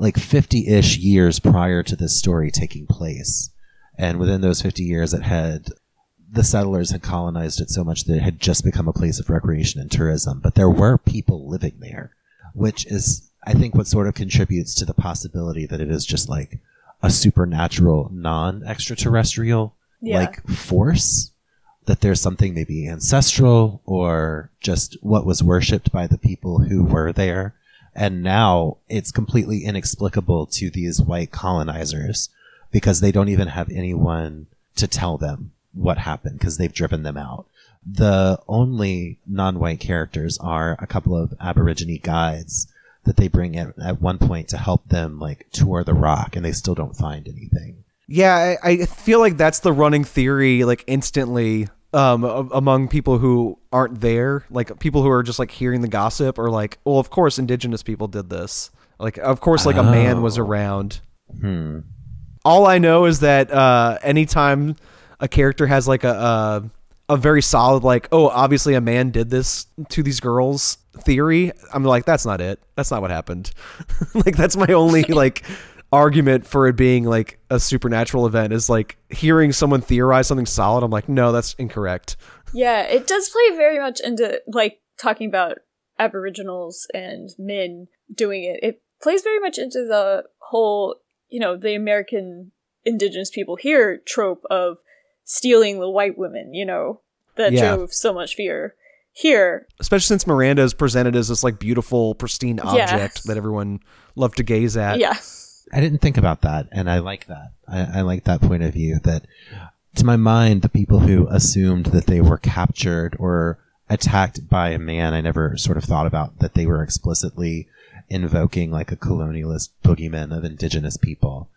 like 50-ish years prior to this story taking place. And within those 50 years, it had, the settlers had colonized it so much that it had just become a place of recreation and tourism. But there were people living there, which is, I think, what sort of contributes to the possibility that it is just like a supernatural, non-extraterrestrial, Yeah. like force. That there's something maybe ancestral or just what was worshipped by the people who were there. And now it's completely inexplicable to these white colonizers because they don't even have anyone to tell them what happened because they've driven them out. The only non-white characters are a couple of Aborigine guides that they bring in at one point to help them like tour the rock and they still don't find anything. Yeah, I, I feel like that's the running theory, like instantly, um, among people who aren't there, like people who are just like hearing the gossip, or like, well, of course, indigenous people did this. Like, of course, like a man was Oh. around. Hmm. All I know is that uh, anytime a character has like a, a a very solid, like, oh, obviously a man did this to these girls theory, I'm like, that's not it. That's not what happened. like, that's my only like argument for it being like a supernatural event is like hearing someone theorize something solid. I'm like, no, that's incorrect. Yeah, it does play very much into like talking about aboriginals and men doing it. It plays very much into the whole, you know, the American indigenous people here trope of stealing the white women, you know, that Yeah. drove so much fear here. Especially since Miranda is presented as this like beautiful, pristine object that everyone loved to gaze at. Yeah. I didn't think about that, and I like that. I, I like that point of view. That, to my mind, the people who assumed that they were captured or attacked by a man, I never sort of thought about that they were explicitly invoking like a colonialist boogeyman of indigenous people.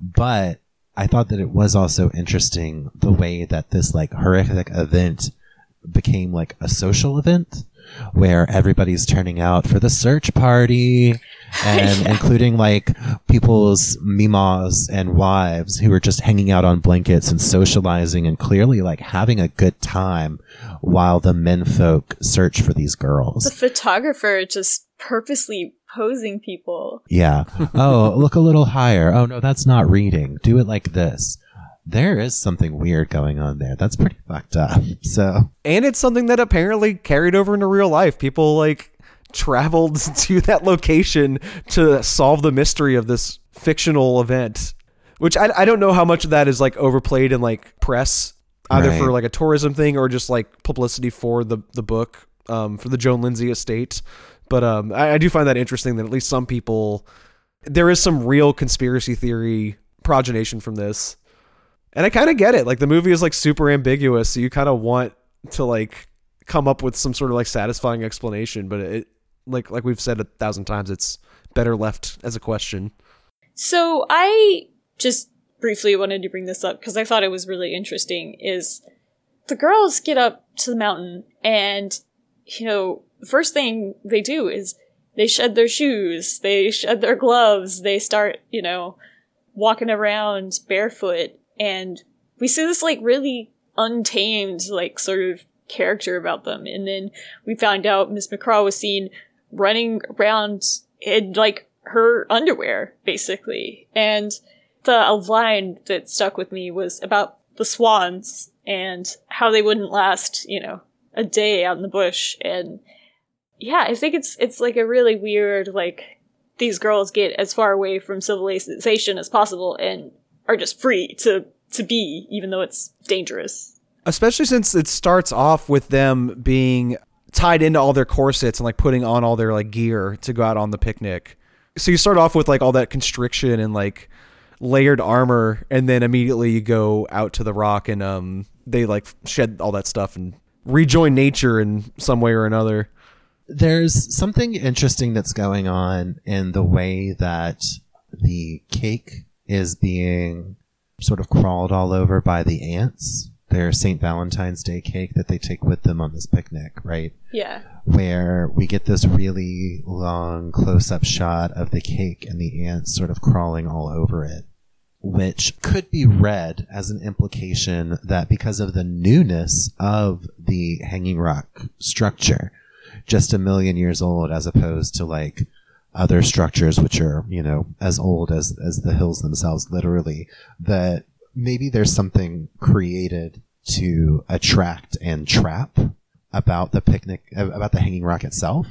But I thought that it was also interesting the way that this like horrific event became like a social event where everybody's turning out for the search party and including like people's mimas and wives who are just hanging out on blankets and socializing and clearly like having a good time while the menfolk search for these girls. The photographer just purposely posing people. Yeah. Oh, look a little higher. Oh no, that's not reading. Do it like this. There is something weird going on there. That's pretty fucked up. So and it's something that apparently carried over into real life. People like traveled to that location to solve the mystery of this fictional event, which I, I don't know how much of that is like overplayed in like press, either Right. for like a tourism thing or just like publicity for the the book, um, for the Joan Lindsay estate. But um, I, I do find that interesting that at least some people, there is some real conspiracy theory progenation from this. And I kind of get it. Like the movie is like super ambiguous, so you kind of want to like come up with some sort of like satisfying explanation, but it like like we've said a thousand times, it's better left as a question. So I just briefly wanted to bring this up because I thought it was really interesting. Is the girls get up to the mountain and you know first thing they do is they shed their shoes, they shed their gloves, they start you know walking around barefoot, and we see this like really untamed like sort of character about them. And then we found out Miss McCraw was seen running around in like her underwear, basically. And the line that stuck with me was about the swans and how they wouldn't last, you know, a day out in the bush. And yeah, I think it's it's like a really weird like these girls get as far away from civilization as possible and are just free to to be, even though it's dangerous. Especially since it starts off with them being tied into all their corsets and like putting on all their like gear to go out on the picnic. So you start off with like all that constriction and like layered armor and then immediately you go out to the rock and um they like shed all that stuff and rejoin nature in some way or another. There's something interesting that's going on in the way that the cake is being sort of crawled all over by the ants. Their St. Valentine's Day cake that they take with them on this picnic, right? Yeah. Where we get this really long close up shot of the cake and the ants sort of crawling all over it, which could be read as an implication that because of the newness of the Hanging Rock structure, just a million years old as opposed to like other structures which are you know as old as as the hills themselves literally that maybe there's something created to attract and trap about the picnic about the hanging rock itself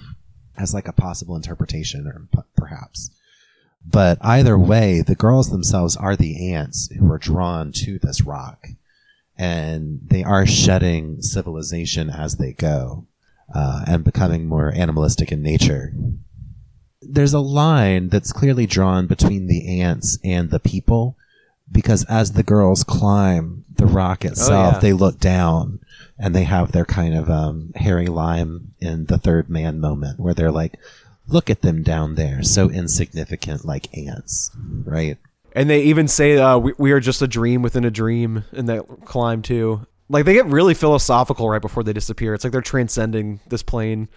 as like a possible interpretation or perhaps. But either way the girls themselves are the ants who are drawn to this rock and they are shedding civilization as they go uh, and becoming more animalistic in nature there's a line that's clearly drawn between the ants and the people because as the girls climb the rock itself, yeah. they look down and they have their kind of um, Harry Lime in the third man moment where they're like, look at them down there, so insignificant like ants, right? And they even say uh, we, we are just a dream within a dream in that climb too. Like they get really philosophical right before they disappear. It's like they're transcending this plane.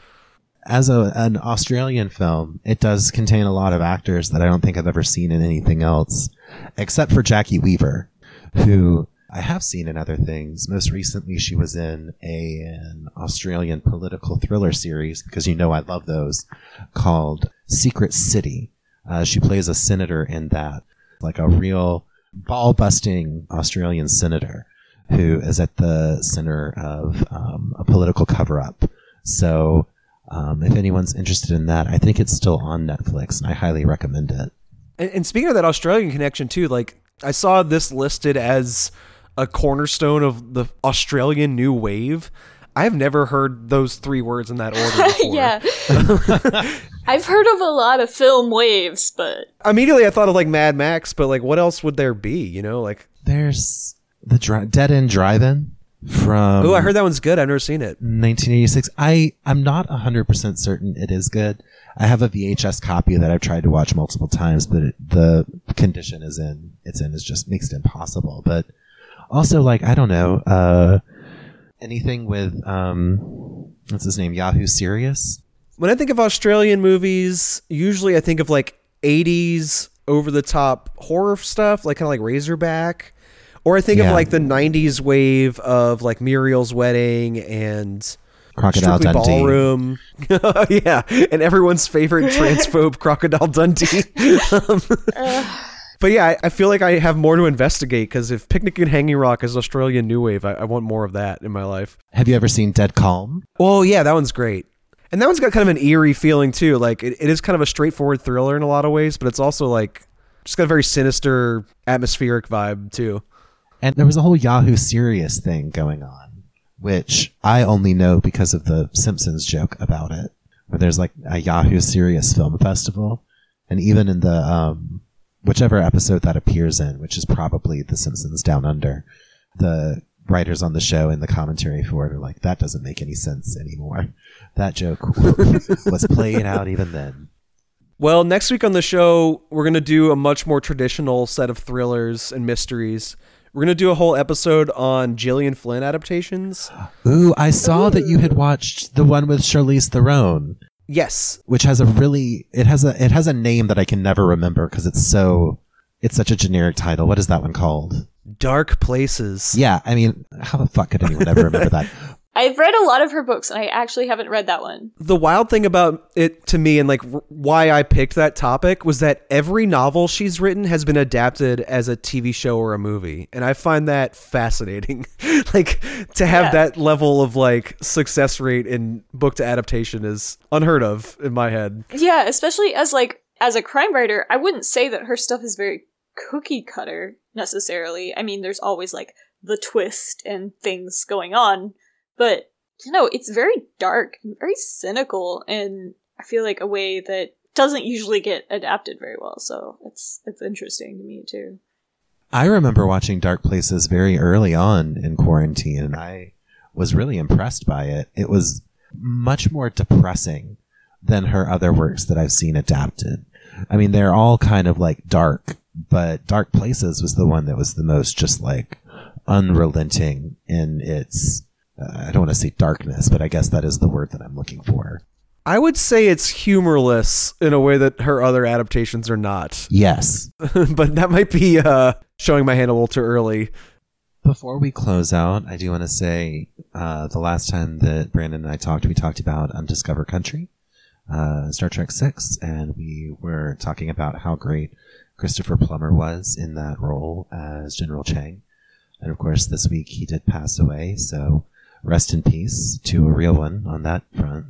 As a, an Australian film, it does contain a lot of actors that I don't think I've ever seen in anything else, except for Jacki Weaver, who I have seen in other things. Most recently, she was in a, an Australian political thriller series, because you know I love those, called Secret City. Uh, she plays a senator in that, like a real ball busting Australian senator who is at the center of um, a political cover up. So, um, if anyone's interested in that, I think it's still on Netflix, and I highly recommend it. And, and speaking of that Australian connection too, like I saw this listed as a cornerstone of the Australian new wave. I've never heard those three words in that order before. yeah. I've heard of a lot of film waves, but Immediately I thought of like Mad Max, but like what else would there be? You know, like There's the dri- Dead End Drive-In from oh, I heard that one's good. I've never seen it. 1986. I I'm not 100% certain it is good. I have a VHS copy that I've tried to watch multiple times, but it, the condition is in it's in is just makes it impossible. But also, like I don't know, uh, anything with um, what's his name, Yahoo Serious. When I think of Australian movies, usually I think of like 80s over the top horror stuff, like kind of like Razorback. Or I think Yeah. of like the 90s wave of like Muriel's Wedding and Crocodile Strictly Dundee. Ballroom. yeah, and everyone's favorite transphobe Crocodile Dundee. Um, but yeah, I, I feel like I have more to investigate because if Picnic and Hanging Rock is Australian New Wave, I, I want more of that in my life. Have you ever seen Dead Calm? Well, yeah, that one's great. And that one's got kind of an eerie feeling too. Like it, it is kind of a straightforward thriller in a lot of ways, but it's also like just got a very sinister atmospheric vibe too. And there was a whole Yahoo Serious thing going on, which I only know because of the Simpsons joke about it, where there's like a Yahoo Serious Film Festival. And even in the, um, whichever episode that appears in, which is probably The Simpsons Down Under, the writers on the show and the commentary for it are like, that doesn't make any sense anymore. That joke was played out even then. Well, next week on the show, we're going to do a much more traditional set of thrillers and mysteries. We're going to do a whole episode on Gillian Flynn adaptations. Ooh, I saw that you had watched the one with Charlize Theron, Yes. which has a really it has a it has a name that I can never remember because it's so it's such a generic title. What is that one called? Dark Places. Yeah, I mean, how the fuck could anyone ever remember that? I've read a lot of her books, and I actually haven't read that one. The wild thing about it to me and like r- why I picked that topic was that every novel she's written has been adapted as a TV show or a movie. And I find that fascinating. like to have Yeah. that level of like success rate in book to adaptation is unheard of in my head. Yeah, especially as like as a crime writer, I wouldn't say that her stuff is very cookie cutter necessarily. I mean, there's always like the twist and things going on, but you know, it's very dark and very cynical and I feel like a way that doesn't usually get adapted very well. So it's it's interesting to me too. I remember watching Dark Places very early on in quarantine, and I was really impressed by it. It was much more depressing than her other works that I've seen adapted. I mean, they're all kind of like dark, but Dark Places was the one that was the most just like unrelenting in its, uh, I don't want to say darkness, but I guess that is the word that I'm looking for. I would say it's humorless in a way that her other adaptations are not. Yes. but that might be uh, showing my hand a little too early. Before we close out, I do want to say uh, the last time that Brandon and I talked, we talked about Undiscovered Country, uh, Star Trek Six, and we were talking about how great Christopher Plummer was in that role as General Chang. And of course, this week he did pass away, so rest in peace to a real one on that front.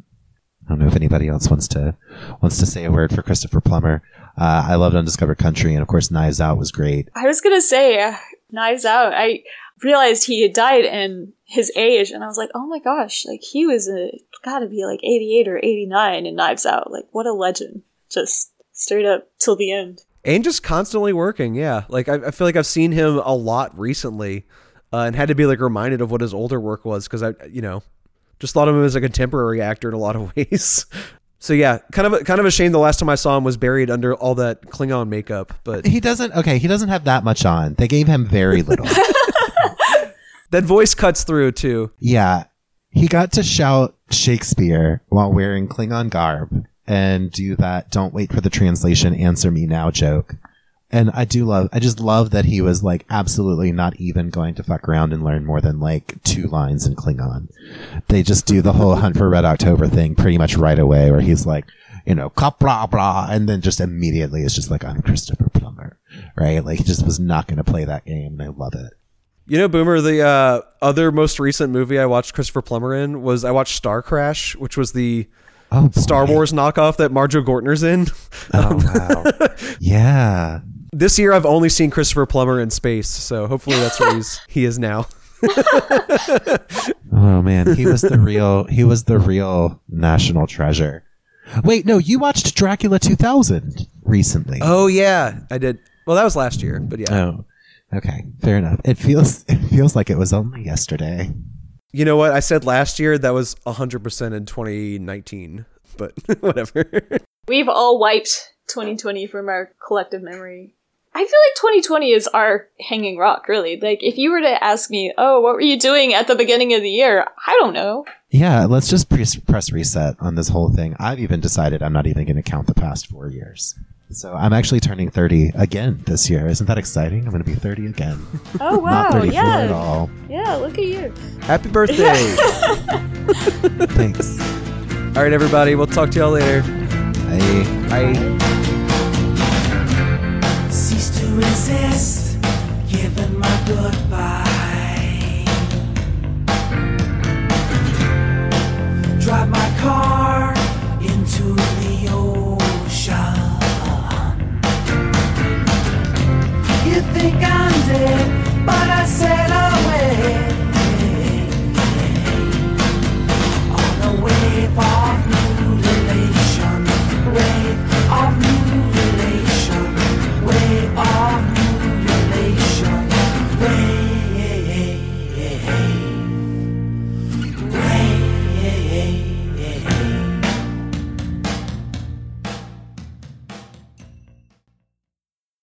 I don't know if anybody else wants to wants to say a word for Christopher Plummer. Uh, I loved Undiscovered Country, and of course, Knives Out was great. I was gonna say, uh, Knives Out. I realized he had died and his age, and I was like, oh my gosh, like he was a gotta be like eighty eight or eighty nine in Knives Out. Like what a legend, just straight up till the end. and just constantly working yeah like i, I feel like i've seen him a lot recently uh, and had to be like reminded of what his older work was because i you know just thought of him as a contemporary actor in a lot of ways so yeah kind of a, kind of a shame the last time i saw him was buried under all that klingon makeup but He doesn't. Okay, he doesn't have that much on. They gave him very little. that voice cuts through too yeah, he got to shout Shakespeare while wearing Klingon garb and do that. Don't wait for the translation. Answer me now joke. And I do love. I just love that he was like absolutely not even going to fuck around and learn more than like two lines in Klingon. They just do the whole Hunt for Red October thing pretty much right away, where he's like. You know, blah blah, and then just immediately it's just like I'm Christopher Plummer, right? Like he just was not going to play that game, and I love it. you know boomer the uh, other most recent movie i watched christopher plummer in was i watched starcrash which was the Oh, star wars knockoff that marjoe gortner's in Oh wow. yeah. This year i've only seen christopher plummer in space so hopefully that's where he's he is now Oh man, he was the real he was the real national treasure. Wait, no, you watched Dracula 2000 recently. Oh yeah, I did. Well, that was last year, but yeah. Oh. Okay, fair enough. It feels it feels like it was only yesterday. You know what? I said last year that was 100% in 2019, but whatever. We've all wiped 2020 from our collective memory. I feel like 2020 is our hanging rock, really. Like, if you were to ask me, oh, what were you doing at the beginning of the year? I don't know. Yeah, let's just pre- press reset on this whole thing. I've even decided I'm not even going to count the past 4 years. So I'm actually turning 30 again this year. Isn't that exciting? I'm going to be 30 again. Oh, wow. not 34 at yeah. all. Yeah, look at you. Happy birthday. Thanks. All right, everybody. We'll talk to y'all later. Bye. Bye. cease to resist giving my goodbye. Drive my car into the ocean. You think I'm dead, but I say.